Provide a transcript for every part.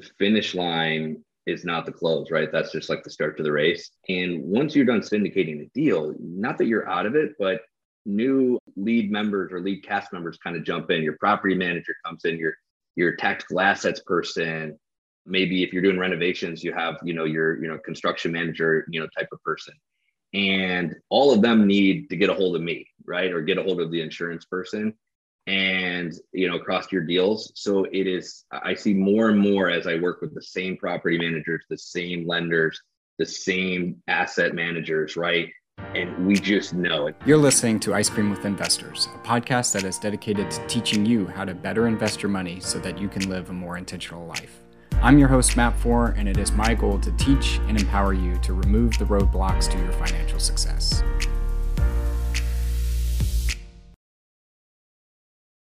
the finish line is not the close, right? That's just like the start to the race. And once you're done syndicating the deal, not that you're out of it, but new lead members or lead cast members kind of jump in. Your property manager comes in, your your tactical assets person. Maybe if you're doing renovations, you have, you know, your, you know, construction manager, you know, type of person. And all of them need to get a hold of me, right? Or get a hold of the insurance person and you know across your deals. So it is i see more and more as i work with the same property managers the same lenders the same asset managers right? And we just know it. You're listening to ice cream with investors a podcast that is dedicated to teaching you how to better invest your money so that you can live a more intentional life. I'm your host matt Fore and it is my goal to teach and empower you to remove the roadblocks to your financial success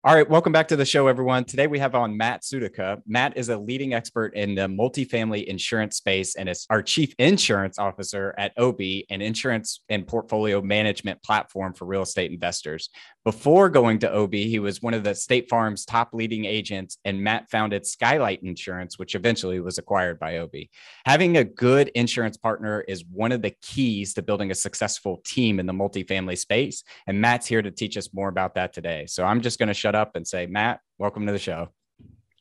All right, welcome back to the show, everyone. Today we have on Matt Sudica. Matt is a leading expert in the multifamily insurance space and is our chief insurance officer at Obie, an insurance and portfolio management platform for real estate investors. Before going to Obie, he was one of the State Farm's top leading agents, and Matt founded Skylight Insurance, which eventually was acquired by Obie. Having a good insurance partner is one of the keys to building a successful team in the multifamily space. And Matt's here to teach us more about that today. So I'm just going to shut up and say, Matt, welcome to the show.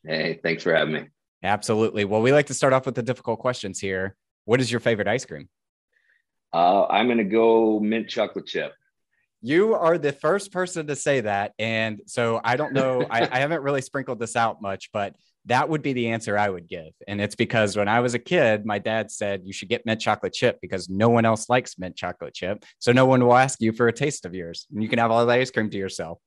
Hey, thanks for having me. Absolutely. Well, we like to start off with the difficult questions here. What is your favorite ice cream? Uh, I'm going to go mint chocolate chip. You are the first person to say that. And so I don't know, I, I haven't really sprinkled this out much, but that would be the answer I would give. And it's because when I was a kid, my dad said you should get mint chocolate chip because no one else likes mint chocolate chip. So no one will ask you for a taste of yours and you can have all the ice cream to yourself.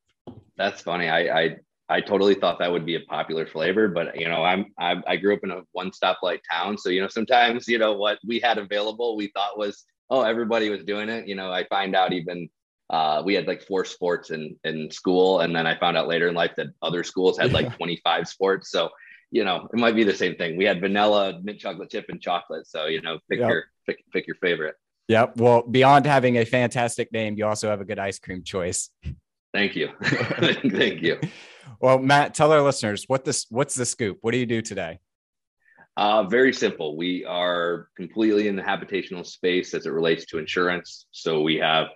That's funny. I, I, I totally thought that would be a popular flavor, but you know, I'm, I, I grew up in a one stoplight town. So, you know, sometimes, you know, what we had available, we thought was, oh, everybody was doing it. You know, I find out even uh, we had like four sports in in school, and then I found out later in life that other schools had like 25 sports. So you know, it might be the same thing. We had vanilla, mint chocolate chip, and chocolate. So you know, pick yep. your pick pick your favorite. Yep. Well, beyond having a fantastic name, you also have a good ice cream choice. Thank you. Thank you. Well, Matt, tell our listeners what this what's the scoop? What do you do today? Uh, very simple. We are completely in the habitational space as it relates to insurance. So we have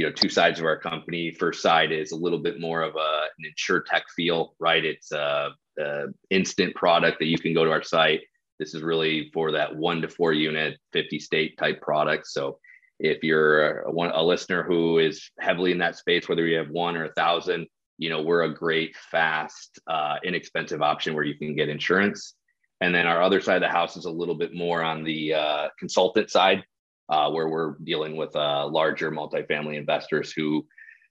you know two sides of our company. First side is a little bit more of a, an insurtech feel right? It's a, a, instant product that you can go to our site. This is really for that one to four unit 50 state type product. So if you're a, a listener who is heavily in that space whether you have one or a thousand you know we're a great fast uh, inexpensive option where you can get insurance. And then our other side of the house is a little bit more on the uh, consultant side uh, where we're dealing with uh, larger multifamily investors who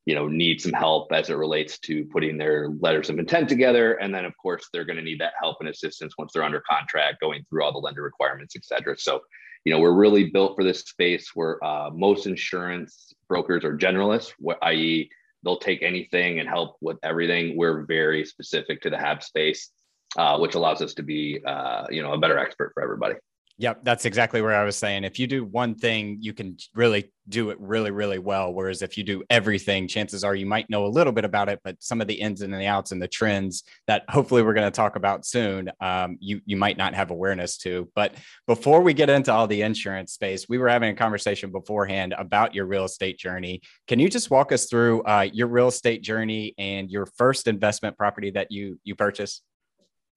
you know need some help as it relates to putting their letters of intent together. And then of course they're going to need that help and assistance once they're under contract going through all the lender requirements et cetera. So you know we're really built for this space where uh, most insurance brokers are generalists i.e they'll take anything and help with everything. We're very specific to the hab space uh, which allows us to be uh, you know a better expert for everybody Yep, that's exactly where I was saying. If you do one thing, you can really do it really, really well. Whereas if you do everything, chances are you might know a little bit about it, but some of the ins and the outs and the trends that hopefully we're going to talk about soon, um, you you might not have awareness to. But before we get into all the insurance space, we were having a conversation beforehand about your real estate journey. Can you just walk us through uh, your real estate journey and your first investment property that you you purchased?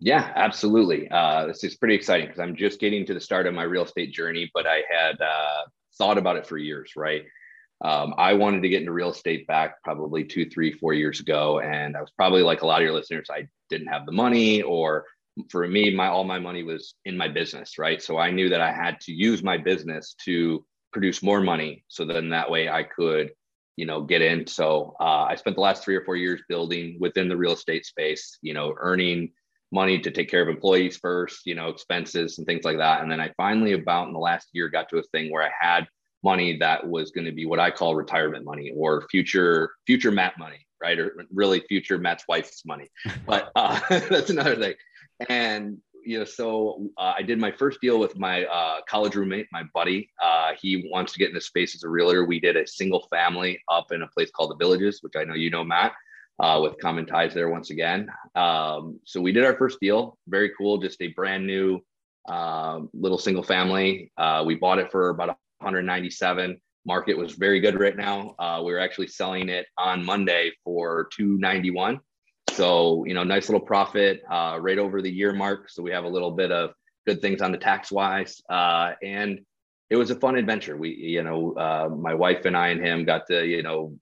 Yeah, absolutely. Uh, this is pretty exciting because I'm just getting to the start of my real estate journey, but I had uh, thought about it for years, right? Um, I wanted to get into real estate back probably two, three, four years ago. And I was probably like a lot of your listeners, I didn't have the money, or for me, my all my money was in my business, right? So I knew that I had to use my business to produce more money. So then that way I could, you know, get in. So uh, I spent the last three or four years building within the real estate space, you know, earning money to take care of employees first, you know, expenses and things like that. And then I finally, about in the last year, got to a thing where I had money that was going to be what I call retirement money or future future Matt money, right? Or really future Matt's wife's money. But uh, that's another thing. And you know, so uh, I did my first deal with my uh, college roommate, my buddy. Uh, he wants to get into space as a realtor. We did a single family up in a place called the Villages, which I know you know, Matt. Uh, with common ties there once again. Um, so we did our first deal. Very cool. Just a brand new uh, little single family. Uh, we bought it for about 197. Market was very good right now. Uh, we were actually selling it on Monday for 291. So you know, nice little profit uh, right over the year mark. So we have a little bit of good things on the tax wise, uh, and it was a fun adventure. We, you know, my wife and I and him got to, you know,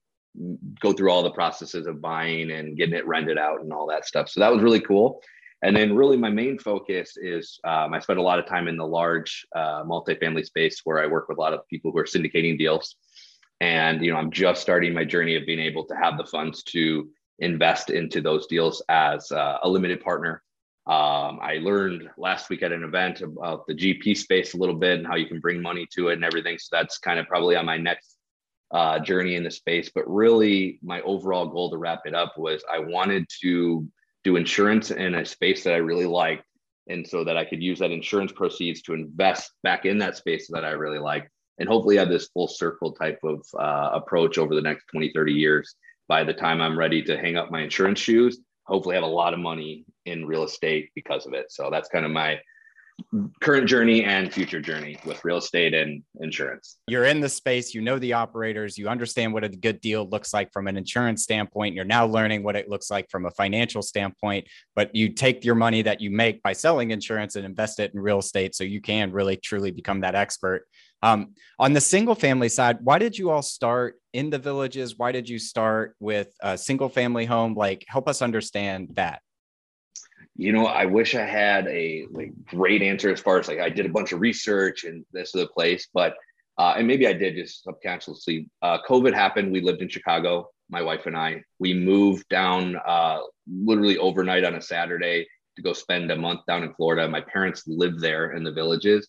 go through all the processes of buying and getting it rented out and all that stuff. So that was really cool. And then really my main focus is um, I spend a lot of time in the large uh, multifamily space where I work with a lot of people who are syndicating deals. And you know, I'm just starting my journey of being able to have the funds to invest into those deals as uh, a limited partner. Um, I learned last week at an event about the GP space a little bit and how you can bring money to it and everything. So that's kind of probably on my next uh, journey in the space. But really, my overall goal to wrap it up was I wanted to do insurance in a space that I really liked. And so that I could use that insurance proceeds to invest back in that space that I really like. And hopefully have this full circle type of uh, approach over the next 20, 30 years. By the time I'm ready to hang up my insurance shoes, hopefully have a lot of money in real estate because of it. So that's kind of my current journey and future journey with real estate and insurance. You're in the space, you know the operators, you understand what a good deal looks like from an insurance standpoint. You're now learning what it looks like from a financial standpoint, but you take your money that you make by selling insurance and invest it in real estate so you can really truly become that expert. Um, on the single family side, why did you all start in the villages? Why did you start with a single family home? Like, help us understand that you know, I wish I had a like great answer as far as like I did a bunch of research and this is the place, but uh, and maybe I did just subconsciously. Uh, COVID happened. We lived in Chicago, my wife and I. We moved down uh, literally overnight on a Saturday to go spend a month down in Florida. My parents lived there in the villages.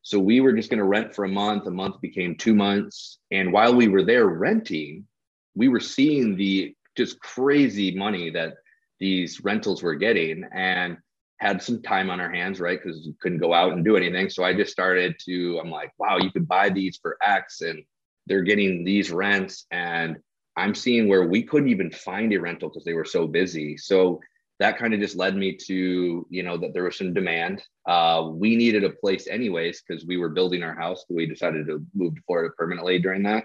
So we were just going to rent for a month. A month became two months. And while we were there renting, we were seeing the just crazy money that these rentals we're getting and had some time on our hands, right? Because we couldn't go out and do anything. So I just started to, I'm like, wow, you could buy these for X and they're getting these rents. And I'm seeing where we couldn't even find a rental because they were so busy. So that kind of just led me to, you know, that there was some demand. Uh, we needed a place anyways because we were building our house. We decided to move to Florida permanently during that.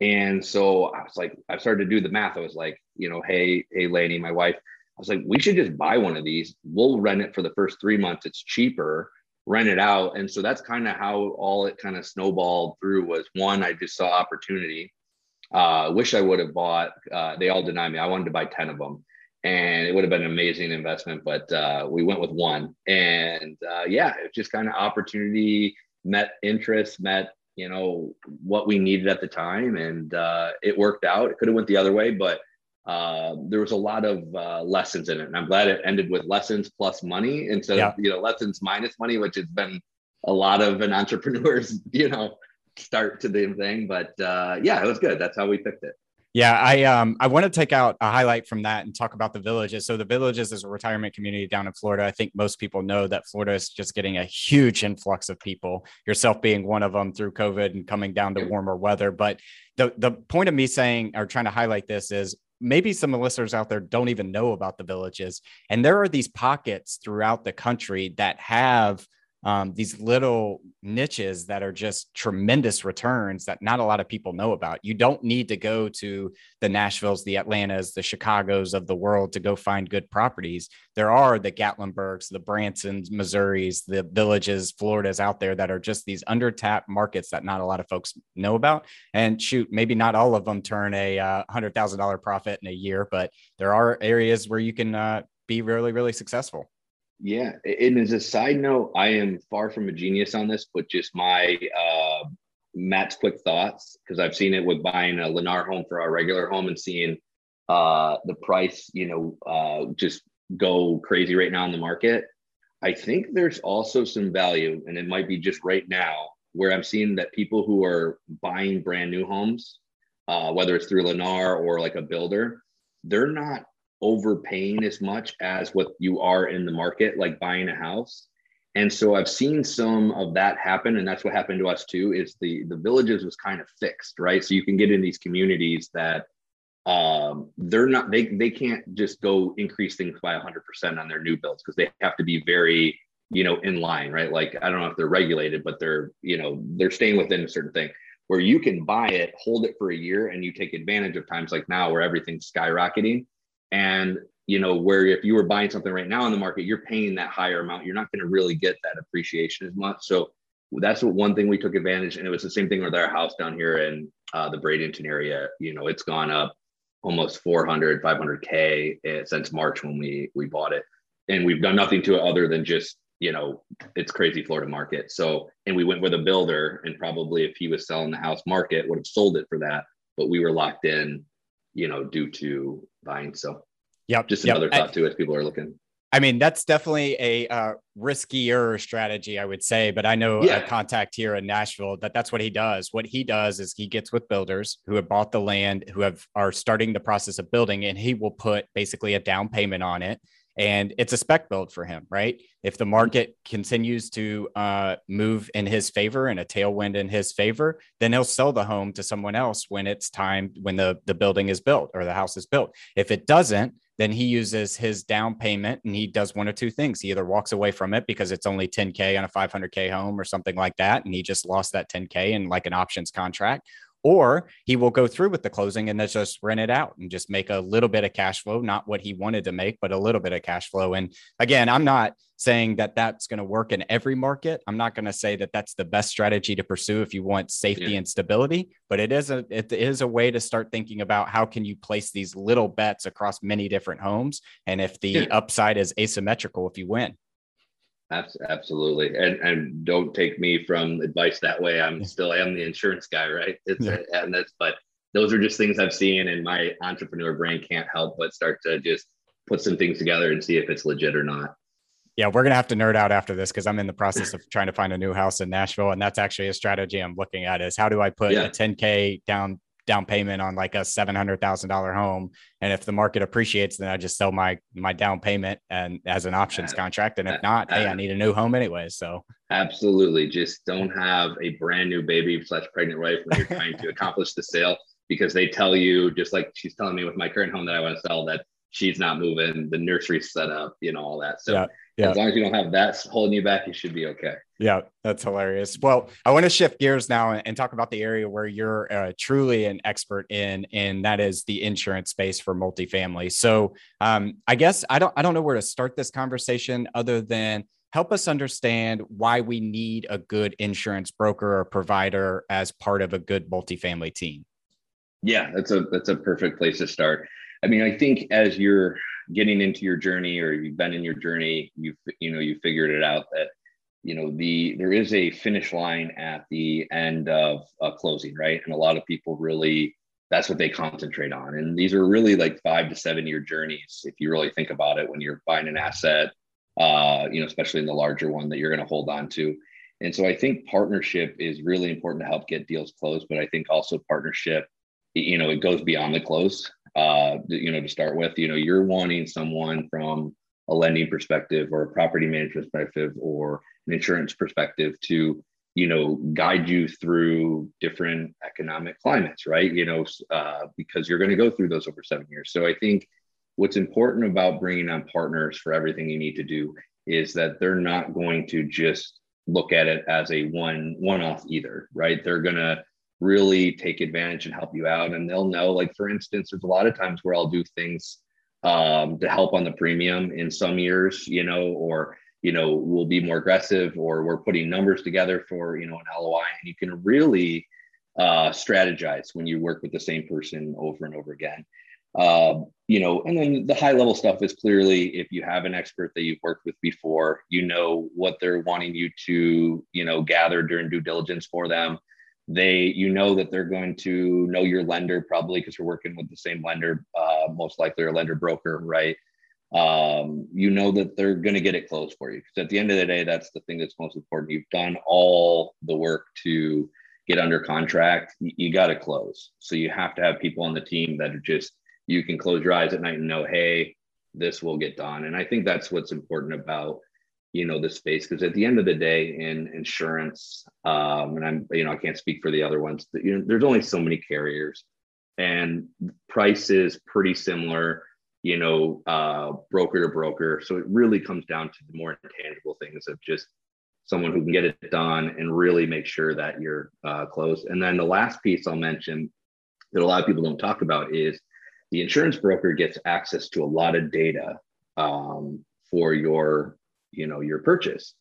And so I was like, I started to do the math. I was like, you know, hey, hey, Lainey, my wife, I was like, we should just buy one of these. We'll rent it for the first three months. It's cheaper, rent it out. And so that's kind of how all it kind of snowballed through was one, I just saw opportunity. Uh, wish I would have bought, uh, they all denied me. I wanted to buy 10 of them and it would have been an amazing investment, but uh, we went with one. And uh, yeah, it's just kind of opportunity met interest, met, you know, what we needed at the time. And uh, it worked out. It could have went the other way, but uh, there was a lot of uh, lessons in it, and I'm glad it ended with lessons plus money instead yeah. of you know lessons minus money, which has been a lot of an entrepreneur's you know start to the thing. But uh, yeah, it was good. That's how we picked it. Yeah, I um I want to take out a highlight from that and talk about the villages. So the villages is a retirement community down in Florida. I think most people know that Florida is just getting a huge influx of people. Yourself being one of them through COVID and coming down to warmer weather. But the the point of me saying or trying to highlight this is maybe some listeners out there don't even know about the villages. And there are these pockets throughout the country that have um, these little niches that are just tremendous returns that not a lot of people know about. You don't need to go to the Nashvilles, the Atlantas, the Chicagos of the world to go find good properties. There are the Gatlinburgs, the Bransons, Missouris, the villages, Floridas out there that are just these undertapped markets that not a lot of folks know about. And shoot, maybe not all of them turn a uh, $100,000 profit in a year, but there are areas where you can uh, be really, really successful. Yeah, and as a side note, I am far from a genius on this, but just my uh, Matt's quick thoughts because I've seen it with buying a Lennar home for our regular home and seeing uh, the price, you know, uh, just go crazy right now in the market. I think there's also some value, and it might be just right now where I'm seeing that people who are buying brand new homes, uh, whether it's through Lennar or like a builder, they're not overpaying as much as what you are in the market, like buying a house. And so I've seen some of that happen, and that's what happened to us too. Is the the villages was kind of fixed, right? So you can get in these communities that um, they're not they they can't just go increase things by 100% on their new builds because they have to be very you know in line right like i don't know if they're regulated but they're you know they're staying within a certain thing where you can buy it hold it for a year and you take advantage of times like now where everything's skyrocketing and you know where if you were buying something right now in the market you're paying that higher amount. You're not going to really get that appreciation as much. So that's what one thing we took advantage and it was the same thing with our house down here in uh, the bradenton area. You know it's gone up almost 400 500k eh, since march when we we bought it. And we've done nothing to it other than just you know it's crazy florida market. So and we went with a builder and probably if he was selling the house market would have sold it for that. But we were locked in you know due to buying so yeah just yep. another thought I, too as people are looking I mean, that's definitely a uh, riskier strategy, I would say. But I know yeah. a contact here in Nashville that that's what he does. What he does is he gets with builders who have bought the land, who have are starting the process of building, and he will put basically a down payment on it. And it's a spec build for him, right? If the market continues to uh, move in his favor and a tailwind in his favor, then he'll sell the home to someone else when it's time when the the building is built or the house is built. If it doesn't, then he uses his down payment and he does one or two things. He either walks away from it because it's only 10K on a 500K home or something like that. And he just lost that 10K in like an options contract. Or he will go through with the closing and just rent it out and just make a little bit of cash flow, not what he wanted to make, but a little bit of cash flow. And again, I'm not saying that that's going to work in every market. I'm not going to say that that's the best strategy to pursue if you want safety yeah. and stability, but it is a it is a way to start thinking about how can you place these little bets across many different homes and if the yeah. upside is asymmetrical if you win. Absolutely, and and don't take me from advice that way. I'm still I am the insurance guy, right? It's yeah. Uh, and that's but those are just things I've seen, and my entrepreneur brain can't help but start to just put some things together and see if it's legit or not. Yeah, we're gonna have to nerd out after this because I'm in the process of trying to find a new house in Nashville, and that's actually a strategy I'm looking at. Is how do I put yeah. a 10k down down payment on like a seven hundred thousand dollar home, and if the market appreciates, then I just sell my my down payment and as an options uh, contract, and if not, uh, hey, I need a new home anyway. So absolutely, just don't have a brand new baby slash pregnant wife when you're trying to accomplish the sale because they tell you just like she's telling me with my current home that I want to sell that she's not moving, the nursery set up, you know, all that. So yeah, yeah. as long as you don't have that holding you back, you should be okay. Yeah, that's hilarious. Well, I want to shift gears now and, talk about the area where you're uh, truly an expert in, and that is the insurance space for multifamily. So, um, I guess I don't I don't know where to start this conversation other than help us understand why we need a good insurance broker or provider as part of a good multifamily team. Yeah, that's a that's a perfect place to start. I mean, I think as you're getting into your journey or you've been in your journey, you've you know you figured it out that you know the there is a finish line at the end of closing, right? And a lot of people really that's what they concentrate on. And these are really like five to seven year journeys if you really think about it when you're buying an asset, uh, you know, especially in the larger one that you're going to hold on to. And so I think partnership is really important to help get deals closed, but I think also partnership, you know, it goes beyond the close uh, you know, to start with, you know, you're wanting someone from a lending perspective or a property management perspective or an insurance perspective to, you know, guide you through different economic climates, right? You know, uh, because you're going to go through those over seven years. So I think what's important about bringing on partners for everything you need to do is that they're not going to just look at it as a one one off either, right? They're going to really take advantage and help you out. And they'll know, like, for instance, there's a lot of times where I'll do things um, to help on the premium in some years, you know, or, you know, we'll be more aggressive or we're putting numbers together for, you know, an LOI. And you can really uh, strategize when you work with the same person over and over again. Uh, you know, and then the high level stuff is clearly if you have an expert that you've worked with before, you know what they're wanting you to, you know, gather during due diligence for them they you know that they're going to know your lender probably because you're working with the same lender uh, most likely a lender broker right? Um, you know that they're going to get it closed for you because at the end of the day that's the thing that's most important. You've done all the work to get under contract you, you got to close. So you have to have people on the team that are just you can close your eyes at night and know hey this will get done. And i think that's what's important about you know the space because at the end of the day in insurance um, and i'm you know i can't speak for the other ones but, you know there's only so many carriers. And price is pretty similar you know uh, broker to broker. So it really comes down to the more intangible things of just someone who can get it done and really make sure that you're uh, closed and then the last piece i'll mention that a lot of people don't talk about is the insurance broker gets access to a lot of data um, for your you know your purchase.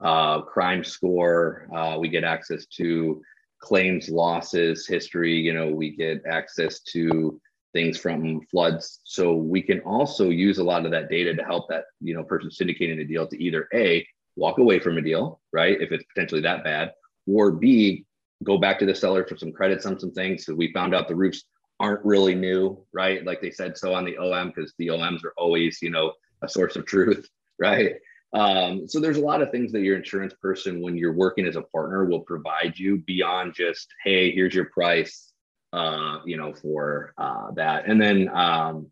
Uh, crime score uh, we get access to claims losses history you know we get access to things from floods. So we can also use a lot of that data to help that you know person syndicating the deal to either a walk away from a deal right if it's potentially that bad or b go back to the seller for some credits on some things. So we found out the roofs aren't really new right? Like they said so on the om because the oms are always you know a source of truth right um, so there's a lot of things that your insurance person, when you're working as a partner, will provide you beyond just, hey, here's your price, uh, you know, for uh, that. And then, um,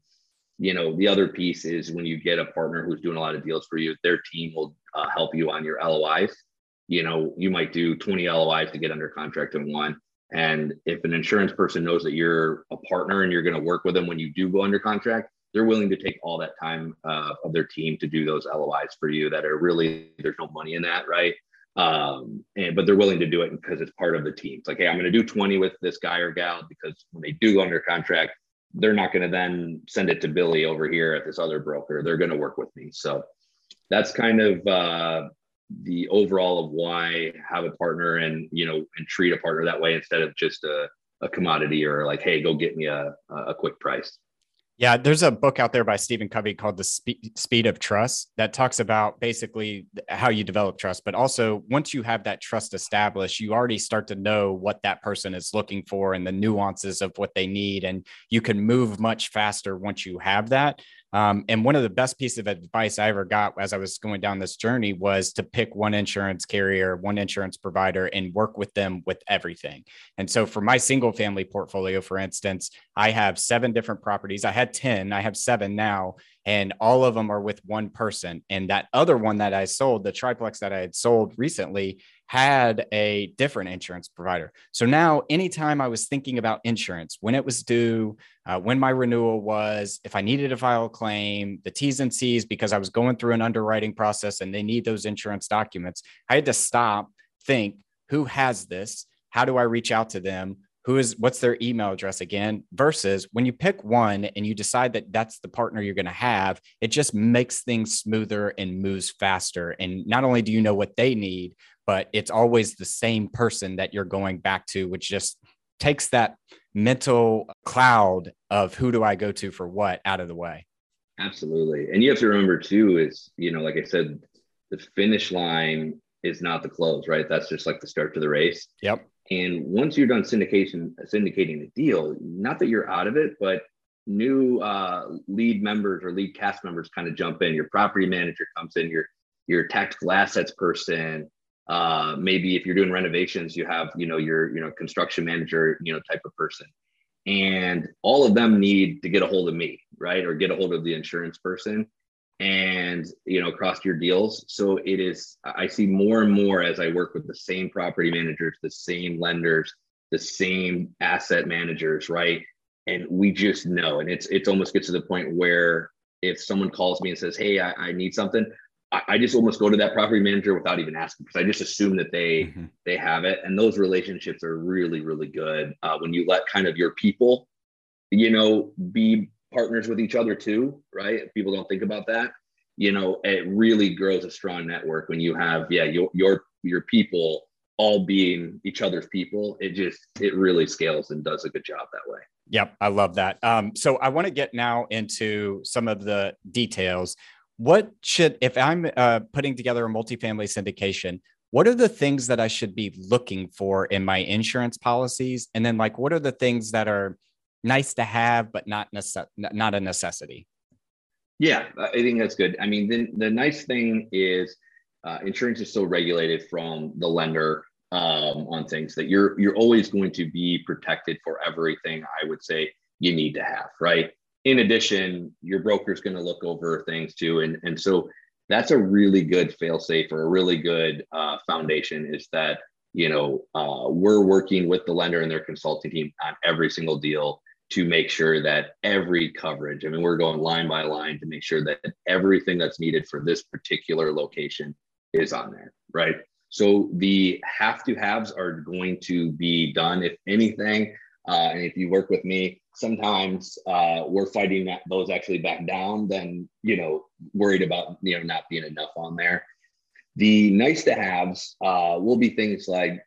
you know, the other piece is when you get a partner who's doing a lot of deals for you, their team will uh, help you on your LOIs. You know, you might do 20 LOIs to get under contract in one. And if an insurance person knows that you're a partner and you're going to work with them when you do go under contract, they're willing to take all that time uh, of their team to do those LOIs for you that are really there's no money in that, right? Um, and but they're willing to do it because it's part of the team. It's like, hey, I'm going to do 20 with this guy or gal because when they do go under contract, they're not going to then send it to Billy over here at this other broker. They're going to work with me. So that's kind of uh, the overall of why have a partner and you know and treat a partner that way instead of just a, a commodity or like, hey, go get me a, a quick price. Yeah, there's a book out there by Stephen Covey called The Spe- Speed of Trust that talks about basically how you develop trust, but also once you have that trust established, you already start to know what that person is looking for and the nuances of what they need. And you can move much faster once you have that. Um, and one of the best pieces of advice I ever got as I was going down this journey was to pick one insurance carrier, one insurance provider, and work with them with everything. And so for my single family portfolio, for instance, I have seven different properties. I had 10, I have seven now, and all of them are with one person. And that other one that I sold, the triplex that I had sold recently, had a different insurance provider. So now, anytime I was thinking about insurance, when it was due, uh, when my renewal was, if I needed to file a claim, the T's and C's, because I was going through an underwriting process and they need those insurance documents, I had to stop, think, who has this? How do I reach out to them? Who is what's their email address again? Versus when you pick one and you decide that that's the partner you're going to have, it just makes things smoother and moves faster. And not only do you know what they need, but it's always the same person that you're going back to, which just takes that mental cloud of who do I go to for what out of the way. Absolutely. And you have to remember too, is, you know, like I said, the finish line is not the close, right? That's just like the start to the race. Yep. And once you're done syndication, syndicating the deal, not that you're out of it, but new uh, lead members or lead cast members kind of jump in. Your property manager comes in, your your tactical assets person, uh, maybe if you're doing renovations, you have, you know, your, you know, construction manager, you know, type of person. And all of them need to get a hold of me, right? Or get a hold of the insurance person and, you know, across your deals. So it is, I see more and more as I work with the same property managers, the same lenders, the same asset managers, right? And we just know, and it's, it's almost gets to the point where if someone calls me and says, Hey, I, I need something, I, just almost go to that property manager without even asking because I just assume that they mm-hmm. they have it, and those relationships are really really good uh, when you let kind of your people, you know, be partners with each other too, right? People don't think about that. You know, it really grows a strong network when you have yeah your your your people all being each other's people. It just it really scales and does a good job that way. Yep, I love that. Um, so I want to get now into some of the details what should if i'm uh, putting together a multifamily syndication what are the things that i should be looking for in my insurance policies? And then like what are the things that are nice to have but not nece- not a necessity? Yeah i think that's good. I mean the, the nice thing is uh, insurance is so regulated from the lender um, on things that you're you're always going to be protected for everything i would say you need to have right in addition, your broker is going to look over things too. And, and so that's a really good fail safe or a really good uh, foundation is that, you know, uh, we're working with the lender and their consulting team on every single deal. to make sure that every coverage, I mean, we're going line by line to make sure that everything that's needed for this particular location is on there, right? So the have to haves are going to be done, if anything. Uh, and if you work with me, sometimes uh, we're fighting that those actually back down than you know worried about you know not being enough on there. The nice to haves uh, will be things like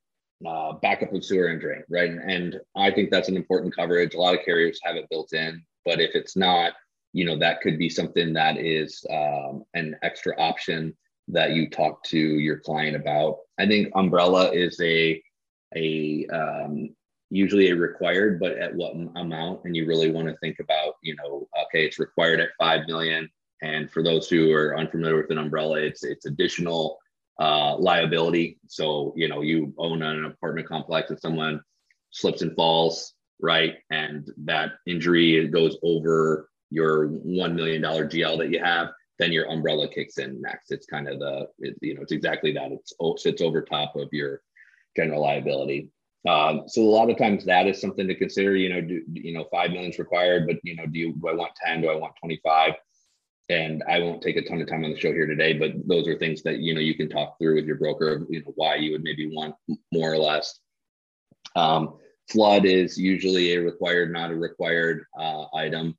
uh, backup of sewer and drain, right? And, and I think that's an important coverage. A lot of carriers have it built in, but if it's not, you know, that could be something that is um, an extra option that you talk to your client about. I think umbrella is a a um, usually a required, but at what amount? And you really want to think about, you know, okay, it's required at five million. And for those who are unfamiliar with an umbrella, it's it's additional uh, liability. So you know, you own an apartment complex and someone slips and falls, right, and that injury goes over your one million dollar GL that you have then your umbrella kicks in next. It's kind of the, it, you know, it's exactly that. It's sits over top of your general liability. Um, so a lot of times that is something to consider. You know, do you know five million is required, but you know, do you do I want ten? Do I want twenty five? And I won't take a ton of time on the show here today, but those are things that you know you can talk through with your broker. You know why you would maybe want more or less. Um, flood is usually a required, not a required uh, item.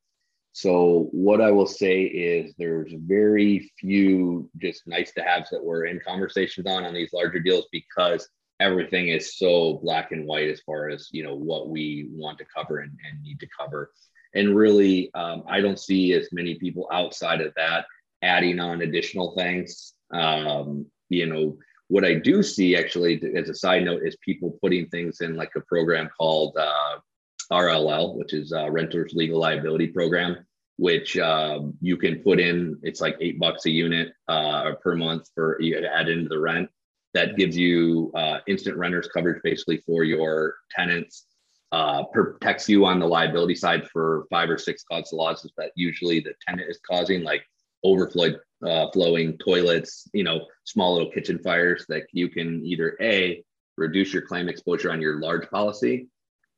So what I will say is there's very few just nice to haves that we're in conversations on on these larger deals because everything is so black and white as far as you know what we want to cover and, and need to cover. And really, um, I don't see as many people outside of that adding on additional things. Um, you know, what I do see actually, as a side note, is people putting things in like a program called uh, RLL, which is a Renters Legal Liability Program, which um, you can put in. It's like eight bucks a unit uh, per month for you to add into the rent. That gives you uh, instant renters coverage basically for your tenants. Uh, protects you on the liability side for five or six cause losses that usually the tenant is causing, like overflow uh, flowing toilets, you know, small little kitchen fires that you can either a reduce your claim exposure on your large policy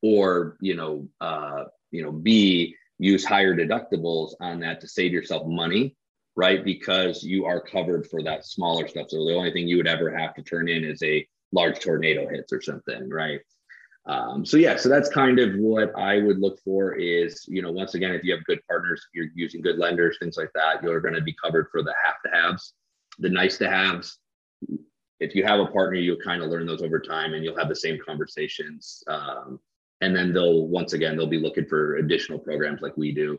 or you know uh, you know b use higher deductibles on that to save yourself money right? Because you are covered for that smaller stuff. So the only thing you would ever have to turn in is a large tornado hits or something right? Um, so yeah so that's kind of what i would look for is you know once again if you have good partners you're using good lenders things like that you're going to be covered for the have to haves the nice to haves if you have a partner you'll kind of learn those over time and you'll have the same conversations um, and then they'll once again they'll be looking for additional programs like we do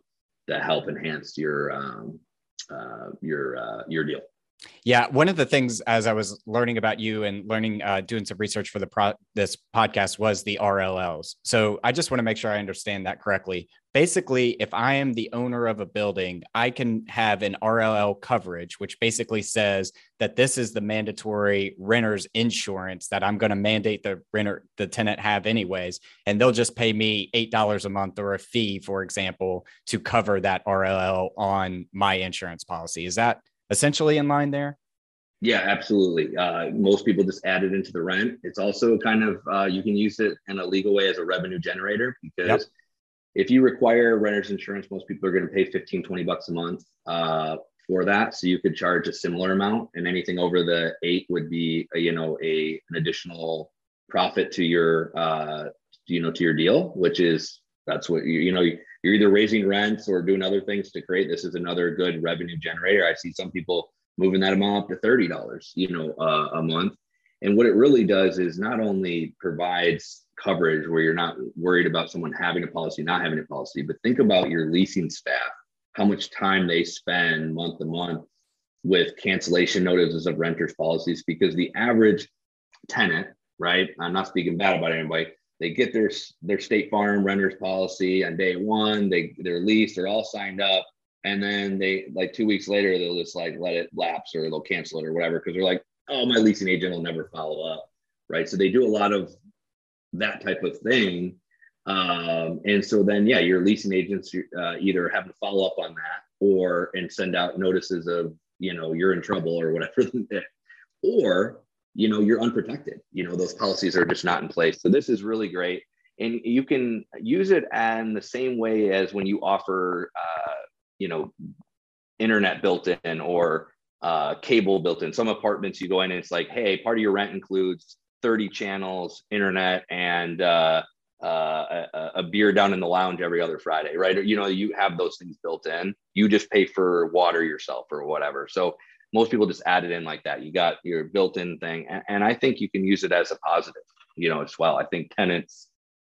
that help enhance your um, uh, your uh, your deal. Yeah, one of the things as I was learning about you and learning, uh, doing some research for the pro- this podcast was the RLLs. So I just want to make sure I understand that correctly. Basically, if I am the owner of a building, I can have an RLL coverage, which basically says that this is the mandatory renter's insurance that I'm going to mandate the renter, the tenant have anyways, and they'll just pay me eight dollars a month or a fee, for example, to cover that RLL on my insurance policy. Is that essentially in line there? Yeah, absolutely. Uh, most people just add it into the rent. It's also kind of, uh, you can use it in a legal way as a revenue generator because yep. If you require renter's insurance, most people are going to pay 15, 20 bucks a month uh, for that. So you could charge a similar amount and anything over the eight would be, a, you know, a, an additional profit to your, uh, you know, to your deal, which is, that's what you, you know, you're either raising rents or doing other things to create. This is another good revenue generator. I see some people moving that amount up to thirty dollars, you know, uh, a month. And what it really does is not only provides coverage where you're not worried about someone having a policy, not having a policy, but think about your leasing staff, how much time they spend month to month with cancellation notices of renters policies, because the average tenant, right? I'm not speaking bad about anybody, they get their their state farm renters policy on day one they their lease they're all signed up and then they like two weeks later they'll just like let it lapse or they'll cancel it or whatever because they're like oh my leasing agent will never follow up right so they do a lot of that type of thing. Um, and so then yeah your leasing agents uh, either have to follow up on that or and send out notices of you know you're in trouble or whatever or you know you're unprotected. You know those policies are just not in place. So this is really great. And you can use it in the same way as when you offer uh, you know internet built in or uh, cable built in. Some apartments you go in and it's like hey part of your rent includes 30 channels internet and uh, uh, a, a, beer down in the lounge every other friday right you know you have those things built in you just pay for water yourself or whatever so most people just add it in like that you got your built-in thing and, and i think you can use it as a positive you know as well i think tenants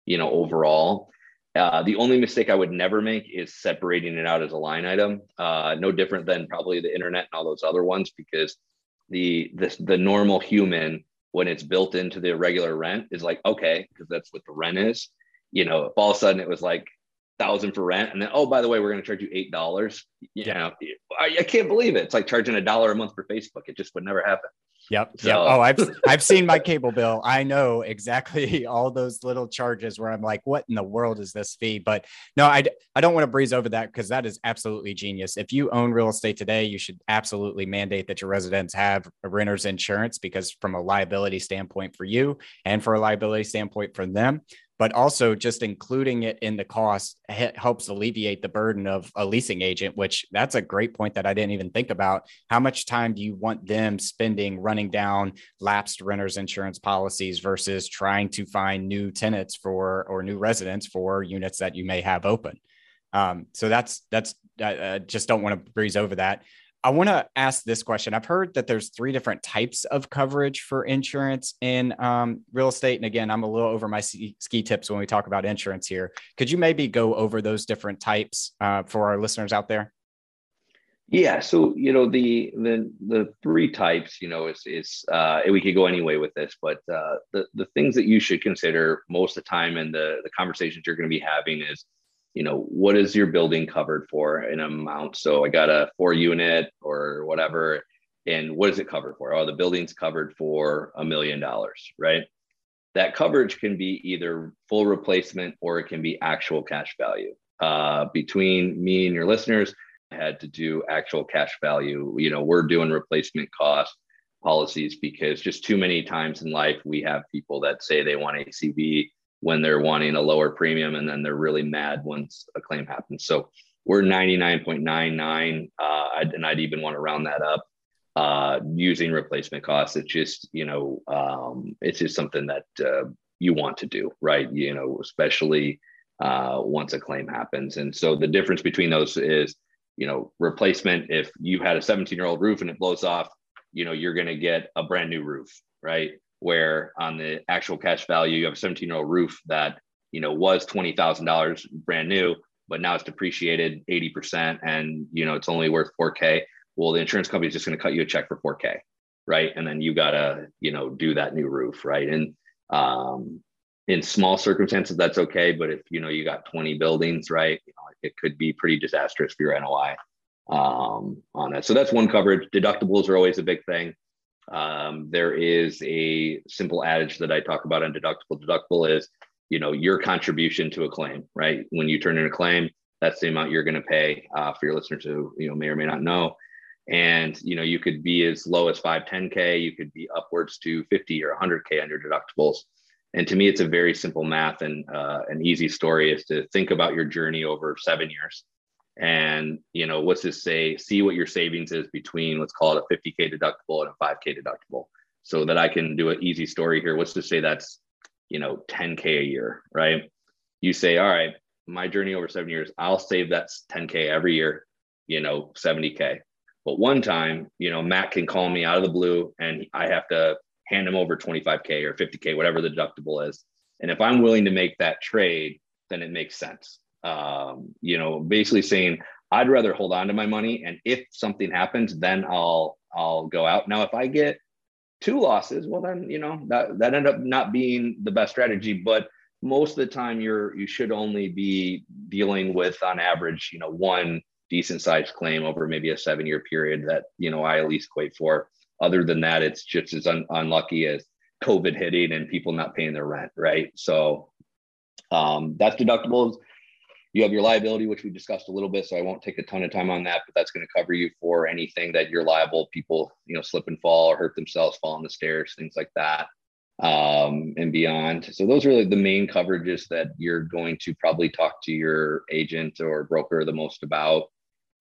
you know, overall. Uh, the only mistake I would never make is separating it out as a line item. Uh, no different than probably the internet and all those other ones, because the the the normal human when it's built into the regular rent is like okay, because that's what the rent is. You know, if all of a sudden it was like thousand for rent, and then oh by the way, we're going to charge you eight dollars. You yeah. know, I, I can't believe it. It's like charging a dollar a month for Facebook. It just would never happen. Yep. So. Yep. Oh, I've I've seen my cable bill. I know exactly all those little charges where I'm like, what in the world is this fee? But no, I I don't want to breeze over that because that is absolutely genius. If you own real estate today, you should absolutely mandate that your residents have a renter's insurance because from a liability standpoint for you and for a liability standpoint for them, but also just including it in the cost helps alleviate the burden of a leasing agent which that's a great point that i didn't even think about. How much time do you want them spending running down lapsed renters insurance policies versus trying to find new tenants for or new residents for units that you may have open? Um, so that's that's I just don't want to breeze over that I want to ask this question. I've heard that there's three different types of coverage for insurance in um, real estate. And again, I'm a little over my ski tips when we talk about insurance here. Could you maybe go over those different types uh, for our listeners out there? Yeah, so you know the the the three types, you know, is is uh, we could go anyway with this, but uh, the the things that you should consider most of the time in the the conversations you're going to be having is you know, what is your building covered for in amount? So I got a four unit or whatever. And what is it covered for? Oh, the building's covered for a million dollars, right? That coverage can be either full replacement or it can be actual cash value. Uh, between me and your listeners, I had to do actual cash value. You know, we're doing replacement cost policies because just too many times in life we have people that say they want ACV when they're wanting a lower premium and then they're really mad once a claim happens. So we're 99.99 uh, and I'd even want to round that up uh, using replacement costs. It's just, you know, um, it's just something that uh, you want to do, right? You know, especially uh, once a claim happens. And so the difference between those is, you know, replacement, if you had a 17 year old roof and it blows off, you know, you're going to get a brand new roof, right? Where on the actual cash value you have a 17 year old roof that you know was $20000 brand new but now it's depreciated 80% and you know it's only worth 4k well the insurance company is just going to cut you a check for 4k right? And then you got to you know do that new roof right? And um, in small circumstances that's okay but if you know you got 20 buildings right you know, it could be pretty disastrous for your NOI um, on that. So that's one coverage. Deductibles are always a big thing um, there is a simple adage that I talk about on deductible. Deductible is, you know, your contribution to a claim, right? When you turn in a claim, that's the amount you're going to pay uh, for your listeners who, you know, may or may not know. And, you know, you could be as low as 5, 10K, you could be upwards to 50 or 100K on your deductibles. And to me, it's a very simple math and uh, an easy story is to think about your journey over seven years and you know what's this say? See what your savings is between let's call it a 50k deductible and a 5k deductible. So that i can do an easy story here. What's to say that's you know 10k a year right? You say all right my journey over seven years i'll save that 10k every year you know 70k but one time you know matt can call me out of the blue and i have to hand him over 25k or 50k whatever the deductible is. And if i'm willing to make that trade then it makes sense um, you know, basically saying I'd rather hold on to my money, and if something happens, then I'll I'll go out. Now, if I get two losses, well, then you know that that end up not being the best strategy. But most of the time, you're you should only be dealing with, on average, you know, one decent sized claim over maybe a seven year period that you know I at least equate for. Other than that, it's just as un- unlucky as COVID hitting and people not paying their rent, right? So um, that's deductibles you have your liability, which we discussed a little bit, so I won't take a ton of time on that, but that's going to cover you for anything that you're liable. People, you know, slip and fall or hurt themselves, fall on the stairs, things like that. um, and beyond. So those are the main coverages that you're going to probably talk to your agent or broker the most about.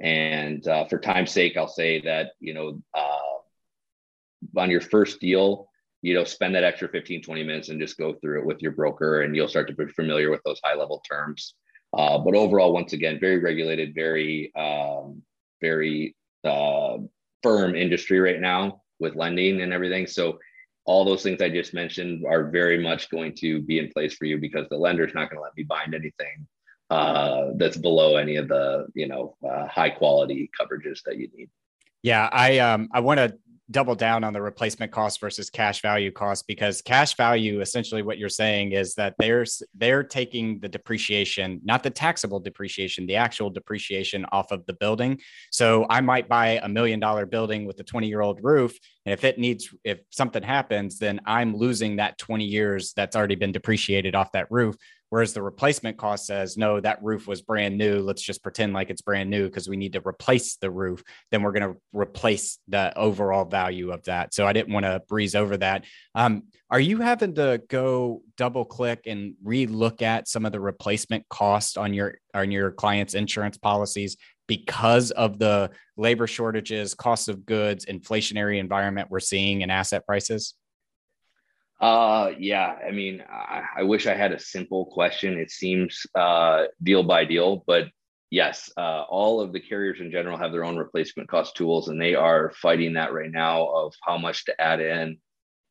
And uh, for time's sake, I'll say that, you know, uh, on your first deal, you know, spend that extra 15, 20 minutes and just go through it with your broker and you'll start to be familiar with those high level terms. Uh, but overall, once again, very regulated, very, um, very uh, firm industry right now with lending and everything. So all those things I just mentioned are very much going to be in place for you because the lender's not going to let me bind anything uh, that's below any of the you know uh, high quality coverages that you need. Yeah, I um I want to double down on the replacement cost versus cash value cost because cash value essentially what you're saying is that there's they're taking the depreciation not the taxable depreciation the actual depreciation off of the building. So i might buy a million dollar building with a 20 year old roof and if it needs if something happens then i'm losing that 20 years that's already been depreciated off that roof Whereas the replacement cost says, no, that roof was brand new. Let's just pretend like it's brand new because we need to replace the roof. Then we're going to replace the overall value of that. So I didn't want to breeze over that. Um, are you having to go double click and re-look at some of the replacement cost on your on your clients' insurance policies because of the labor shortages, cost of goods, inflationary environment we're seeing in asset prices? Uh, yeah. I mean, I, I, wish I had a simple question. It seems uh, deal by deal, but yes, uh, all of the carriers in general have their own replacement cost tools, and they are fighting that right now of how much to add in,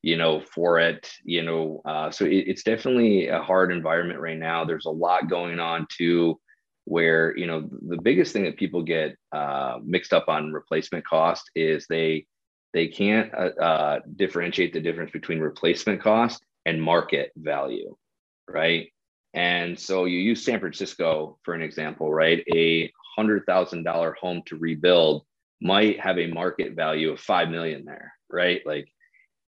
you know, for it. You know, uh, so it, it's definitely a hard environment right now. There's a lot going on too, where you know the biggest thing that people get uh, mixed up on replacement cost is they they can't uh, uh, differentiate the difference between replacement cost and market value, right? And so you use San Francisco for an example, right? A hundred thousand dollar home to rebuild might have a market value of five million there, right? Like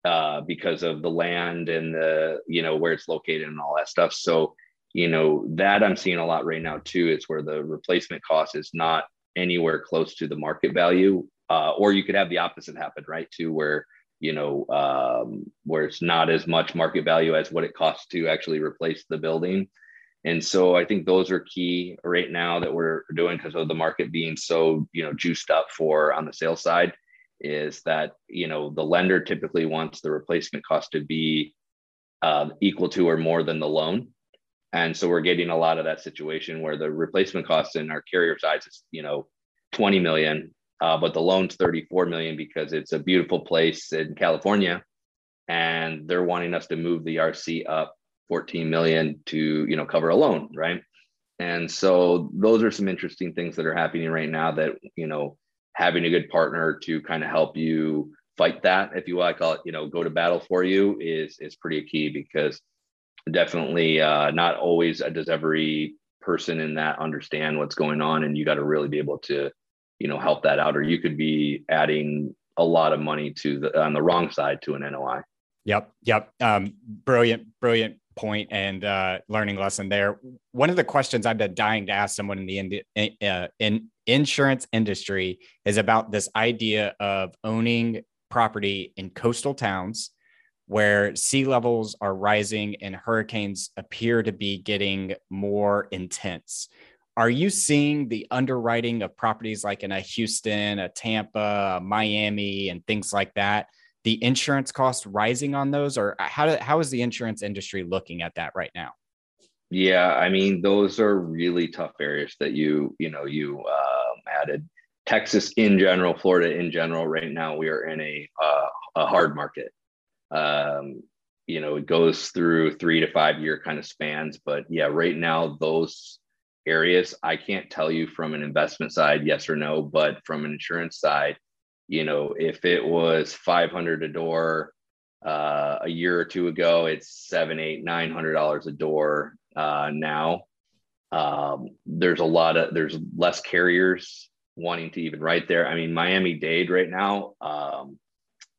uh, because of the land and the you know where it's located and all that stuff. So you know that I'm seeing a lot right now too. It's where the replacement cost is not anywhere close to the market value uh, or you could have the opposite happen, right? To where you know um, where it's not as much market value as what it costs to actually replace the building. And so I think those are key right now that we're doing because of the market being so you know juiced up for on the sales side is that you know the lender typically wants the replacement cost to be uh, equal to or more than the loan and so we're getting a lot of that situation where the replacement cost in our carrier size is you know 20 million uh, but the loan's 34 million because it's a beautiful place in California, and they're wanting us to move the RC up 14 million to you know cover a loan, right? And so those are some interesting things that are happening right now. That you know having a good partner to kind of help you fight that, if you will, I call it, you know, go to battle for you is is pretty key because definitely uh, not always does every person in that understand what's going on, and you got to really be able to you know help that out or you could be adding a lot of money to the on the wrong side to an NOI. Yep, yep. Um, brilliant, brilliant point and uh, learning lesson there. One of the questions I've been dying to ask someone in the uh, in insurance industry is about this idea of owning property in coastal towns where sea levels are rising and hurricanes appear to be getting more intense. Are you seeing the underwriting of properties like in a Houston, a Tampa, a Miami, and things like that? The insurance cost rising on those, or how how is the insurance industry looking at that right now? Yeah, I mean, those are really tough areas that you you know you um, added. Texas in general, Florida in general. Right now, we are in a uh, a hard market. Um, you know, it goes through three to five year kind of spans, but yeah, right now those areas. I can't tell you from an investment side, yes or no, but from an insurance side, you know, if it was 500 a door uh, a year or two ago, it's seven, eight, nine hundred dollars a door uh, now. Um, there's a lot of there's less carriers wanting to even write there. I mean, Miami Dade right now, um,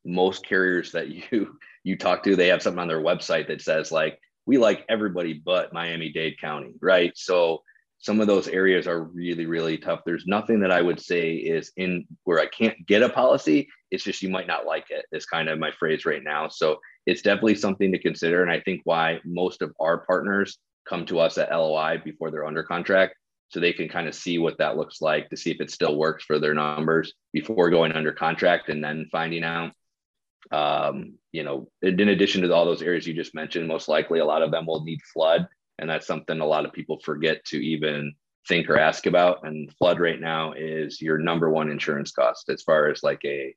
most carriers that you you talk to, they have something on their website that says like we like everybody but Miami Dade County, right? So some of those areas are really really tough there's nothing that i would say is in where i can't get a policy it's just you might not like it is kind of my phrase right now so it's definitely something to consider. And I think why most of our partners come to us at LOI before they're under contract. So they can kind of see what that looks like to see if it still works for their numbers before going under contract and then finding out. Um, you know, in addition to all those areas you just mentioned, most likely a lot of them will need flood. And that's something a lot of people forget to even think or ask about. And flood right now is your number one insurance cost as far as like a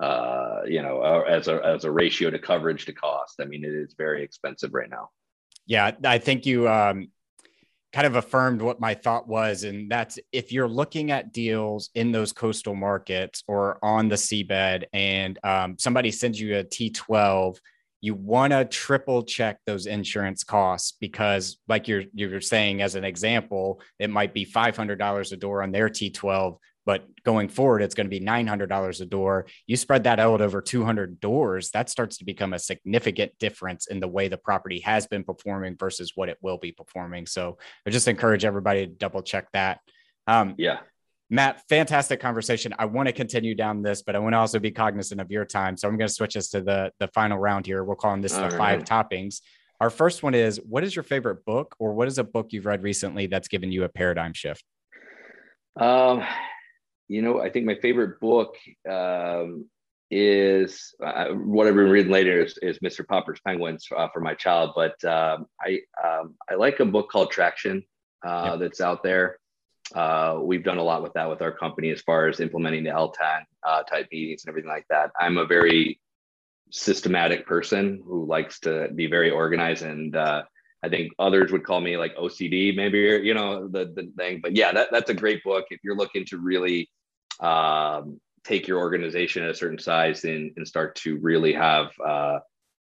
uh, you know, uh, as a as a ratio to coverage to cost. I mean, it is very expensive right now. Yeah, I think you um, kind of affirmed what my thought was, and that's if you're looking at deals in those coastal markets or on the seabed, and um, somebody sends you a T12 you want to triple check those insurance costs because like you're you're saying as an example it might be $500 a door on their T12 but going forward it's going to be $900 a door. You spread that out over 200 doors that starts to become a significant difference in the way the property has been performing versus what it will be performing. So i just encourage everybody to double check that. Um, yeah Matt, fantastic conversation. I want to continue down this, but I want to also be cognizant of your time. So I'm going to switch us to the the final round here. We're calling this All the right. five toppings. Our first one is what is your favorite book or what is a book you've read recently that's given you a paradigm shift? Um, you know, I think my favorite book um, is uh, what I've been reading later is, is Mr. Popper's Penguins uh, for my child. But um, I um, I like a book called Traction uh, yep. that's out there. Uh, we've done a lot with that with our company as far as implementing the L10 uh, type meetings and everything like that. I'm a very systematic person who likes to be very organized and uh, I think others would call me like OCD, maybe you know the the thing. But yeah, that, that's a great book if you're looking to really um, take your organization at a certain size and, and start to really have uh,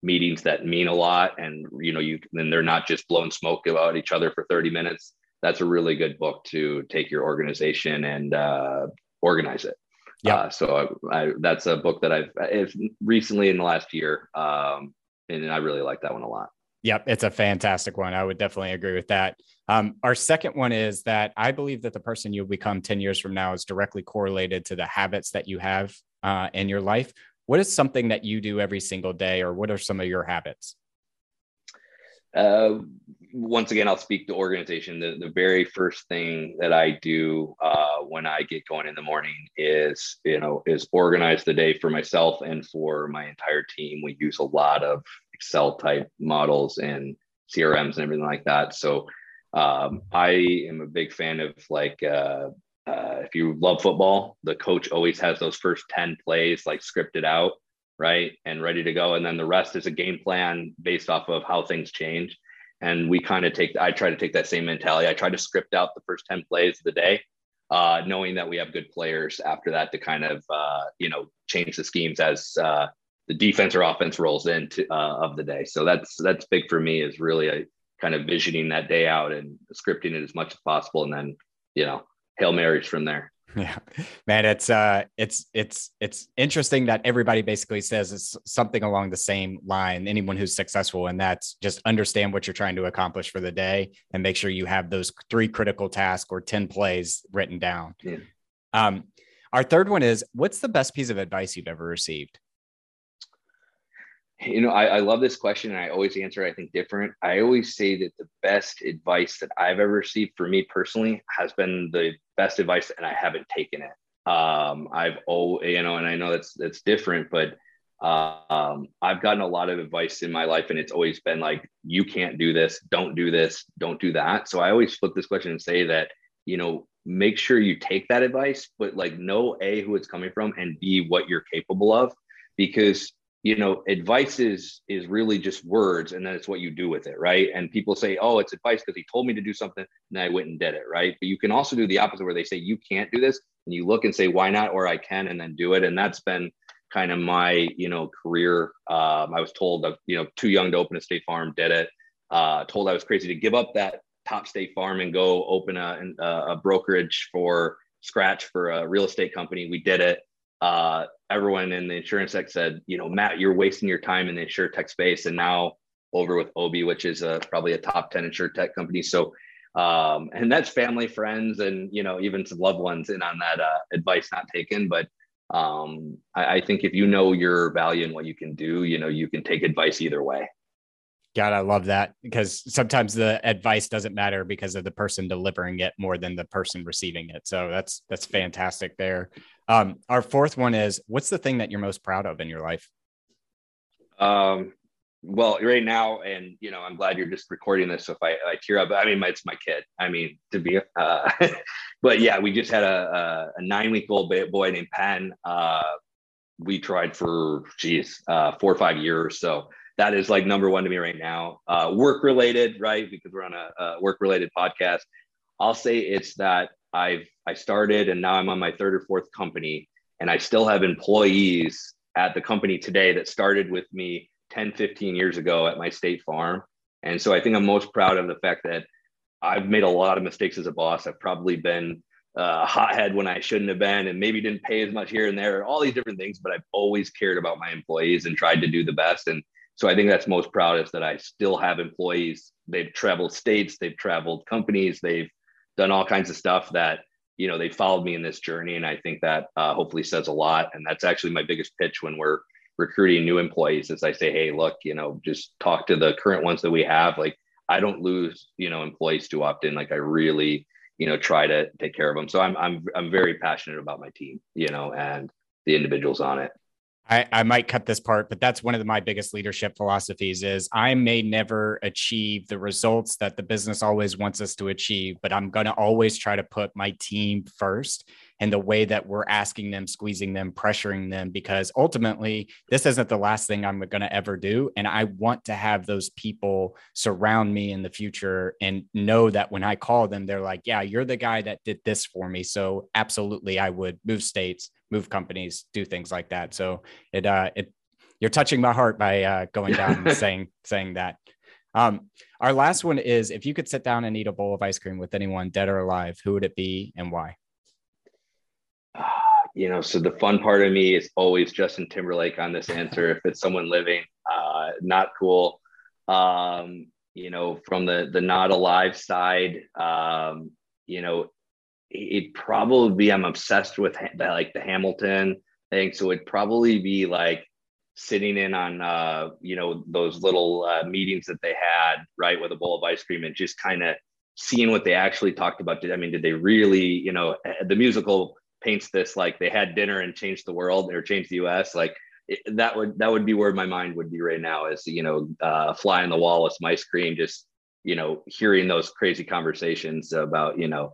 meetings that mean a lot, and you know you then they're not just blowing smoke about each other for 30 minutes that's a really good book to take your organization and uh, organize it. Yeah. Uh, so I, I, that's a book that I've if recently in the last year, um, and I really like that one a lot. Yep, it's a fantastic one. I would definitely agree with that. Um, our second one is that I believe that the person you'll become 10 years from now is directly correlated to the habits that you have uh, in your life. What is something that you do every single day, or what are some of your habits? Uh, once again, I'll speak to organization. The, the very first thing that I do uh, when I get going in the morning is, you know, is organize the day for myself and for my entire team. We use a lot of Excel type models and CRMs and everything like that. So um, I am a big fan of like, uh, uh, if you love football, the coach always has those first 10 plays like scripted out, right? And ready to go. And then the rest is a game plan based off of how things change and we kind of take i try to take that same mentality. I try to script out the first 10 plays of the day uh, knowing that we have good players after that to kind of uh, you know change the schemes as uh, the defense or offense rolls into uh, of the day. So that's that's big for me is really a kind of visioning that day out and scripting it as much as possible and then you know hail marys from there Yeah, man, it's uh, it's it's it's interesting that everybody basically says it's something along the same line. Anyone who's successful, and that's just understand what you're trying to accomplish for the day, and make sure you have those three critical tasks or ten plays written down. Yeah. Um, our third one is, what's the best piece of advice you've ever received? You know I, I, love this question and i always answer i think different. I always say that the best advice that i've ever received for me personally has been the best advice and i haven't taken it. Um, i've oh you know and i know that's that's different but um, i've gotten a lot of advice in my life and it's always been like you can't do this don't do this don't do that. So i always flip this question and say that you know make sure you take that advice but like know a who it's coming from and b what you're capable of because you know advice is is really just words and then it's what you do with it right? And people say oh it's advice because he told me to do something and i went and did it right? But you can also do the opposite where they say you can't do this and you look and say why not? or i can and then do it and that's been kind of my you know career. Um, i was told that you know too young to open a state farm did it. Uh, told i was crazy to give up that top state farm and go open a, a brokerage for scratch for a real estate company. We did it uh, everyone in the insurance tech said, you know, Matt, you're wasting your time in the insurtech space. And now over with Obie, which is a, probably a top 10 insurtech company. So, um, and that's family, friends, and, you know, even some loved ones in on that uh, advice not taken. But um, I, I think if you know your value and what you can do, you know, you can take advice either way. God, I love that because sometimes the advice doesn't matter because of the person delivering it more than the person receiving it. So that's that's fantastic there. Um, our fourth one is what's the thing that you're most proud of in your life? Um, well, right now, and you know, I'm glad you're just recording this. So if I, I tear up, I mean, it's my kid. I mean, to be, uh, but yeah, we just had a, a, a nine week old boy named Penn. Uh, we tried for, geez, uh, four or five years. So that is like number one to me right now. Uh, work related, right? Because we're on a, a work related podcast. I'll say it's that I've I started and now I'm on my third or fourth company, and I still have employees at the company today that started with me 10, 15 years ago at my state farm. And so I think I'm most proud of the fact that I've made a lot of mistakes as a boss. I've probably been uh, hothead when I shouldn't have been, and maybe didn't pay as much here and there, all these different things. But I've always cared about my employees and tried to do the best. And so I think that's most proud is that I still have employees. They've traveled states, they've traveled companies, they've done all kinds of stuff that you know they followed me in this journey, and I think that uh, hopefully says a lot. And that's actually my biggest pitch when we're recruiting new employees is I say, hey, look, you know, just talk to the current ones that we have. Like I don't lose, you know, employees too often. Like I really, you know, try to take care of them. So I'm I'm I'm very passionate about my team, you know, and the individuals on it. I, I might cut this part, but that's one of the, my biggest leadership philosophies is I may never achieve the results that the business always wants us to achieve, but I'm going to always try to put my team first and the way that we're asking them, squeezing them, pressuring them, because ultimately, this isn't the last thing I'm going to ever do. And I want to have those people surround me in the future and know that when I call them, they're like, yeah, you're the guy that did this for me. So absolutely, I would move states, move companies, do things like that. So it, uh, it, you're touching my heart by uh, going down and saying saying that. Um, our last one is if you could sit down and eat a bowl of ice cream with anyone, dead or alive, who would it be and why? you know, so the fun part of me is always Justin Timberlake on this answer. if it's someone living, uh, not cool. Um, you know, from the the not alive side, um, you know, it'd probably be I'm obsessed with like the Hamilton thing, so it'd probably be like sitting in on uh, you know those little uh, meetings that they had, right, with a bowl of ice cream and just kind of seeing what they actually talked about. I mean, did they really, you know, the musical paints this like they had dinner and changed the world or changed the U.S. Like it, that would that would be where my mind would be right now. Is you know, uh, fly on the wall with my screen, just you know, hearing those crazy conversations about you know,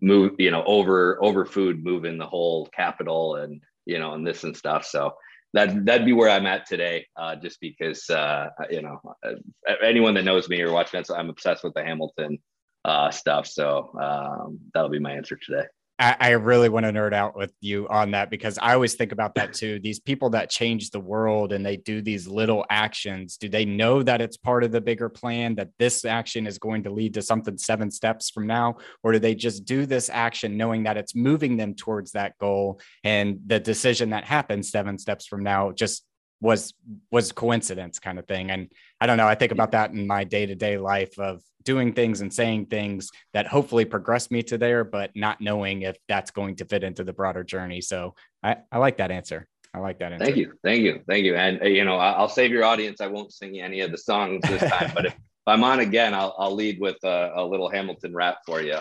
move you know over over food moving the whole capital and you know and this and stuff. So that that'd be where I'm at today. Uh, just because uh, you know uh, anyone that knows me or watching that, so I'm obsessed with the Hamilton uh, stuff. So um, that'll be my answer today. I, I really want to nerd out with you on that because I always think about that too. These people that change the world and they do these little actions, do they know that it's part of the bigger plan, that this action is going to lead to something seven steps from now? Or do they just do this action knowing that it's moving them towards that goal and the decision that happens seven steps from now just was was coincidence kind of thing. And i don't know i think about that in my day-to-day life of doing things and saying things that hopefully progress me to there but not knowing if that's going to fit into the broader journey. So i, I like that answer. I like that answer. thank you. Thank you. Thank you. And you know i'll save your audience. I won't sing any of the songs this time but if, if, i'm on again i'll, I'll lead with a, a little hamilton rap for you.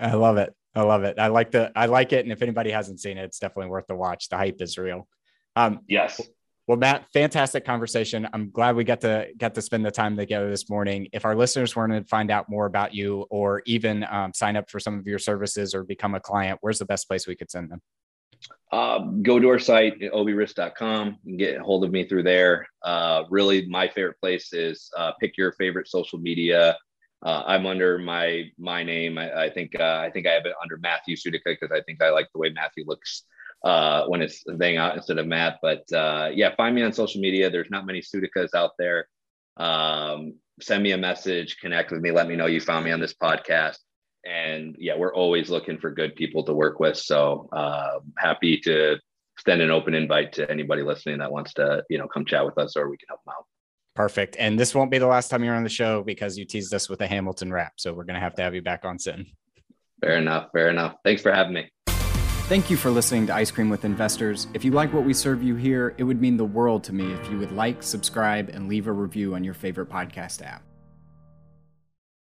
I love it. I love it. I like the i like it. And if anybody hasn't seen it it's definitely worth the watch. The hype is real. Um, yes well, Matt, fantastic conversation. I'm glad we got to get to spend the time together this morning. If our listeners want to find out more about you, or even um, sign up for some of your services or become a client, where's the best place we could send them? Uh, go to our site obierisk.com and get a hold of me through there. Uh, really, my favorite place is uh, pick your favorite social media. Uh, I'm under my my name. I, I think uh, I think I have it under Matthew Sudica because I think I like the way Matthew looks uh, when it's thing out instead of Matt. But uh, yeah, find me on social media. There's not many Sudicas out there. Um, send me a message, connect with me, let me know you found me on this podcast. And yeah, we're always looking for good people to work with. So uh, happy to extend an open invite to anybody listening that wants to, you know, come chat with us or we can help them out. Perfect. And this won't be the last time you're on the show because you teased us with a Hamilton rap. So we're going to have to have you back on soon. Fair enough. Fair enough. Thanks for having me. Thank you for listening to Ice Cream with Investors. If you like what we serve you here, it would mean the world to me if you would like, subscribe, and leave a review on your favorite podcast app.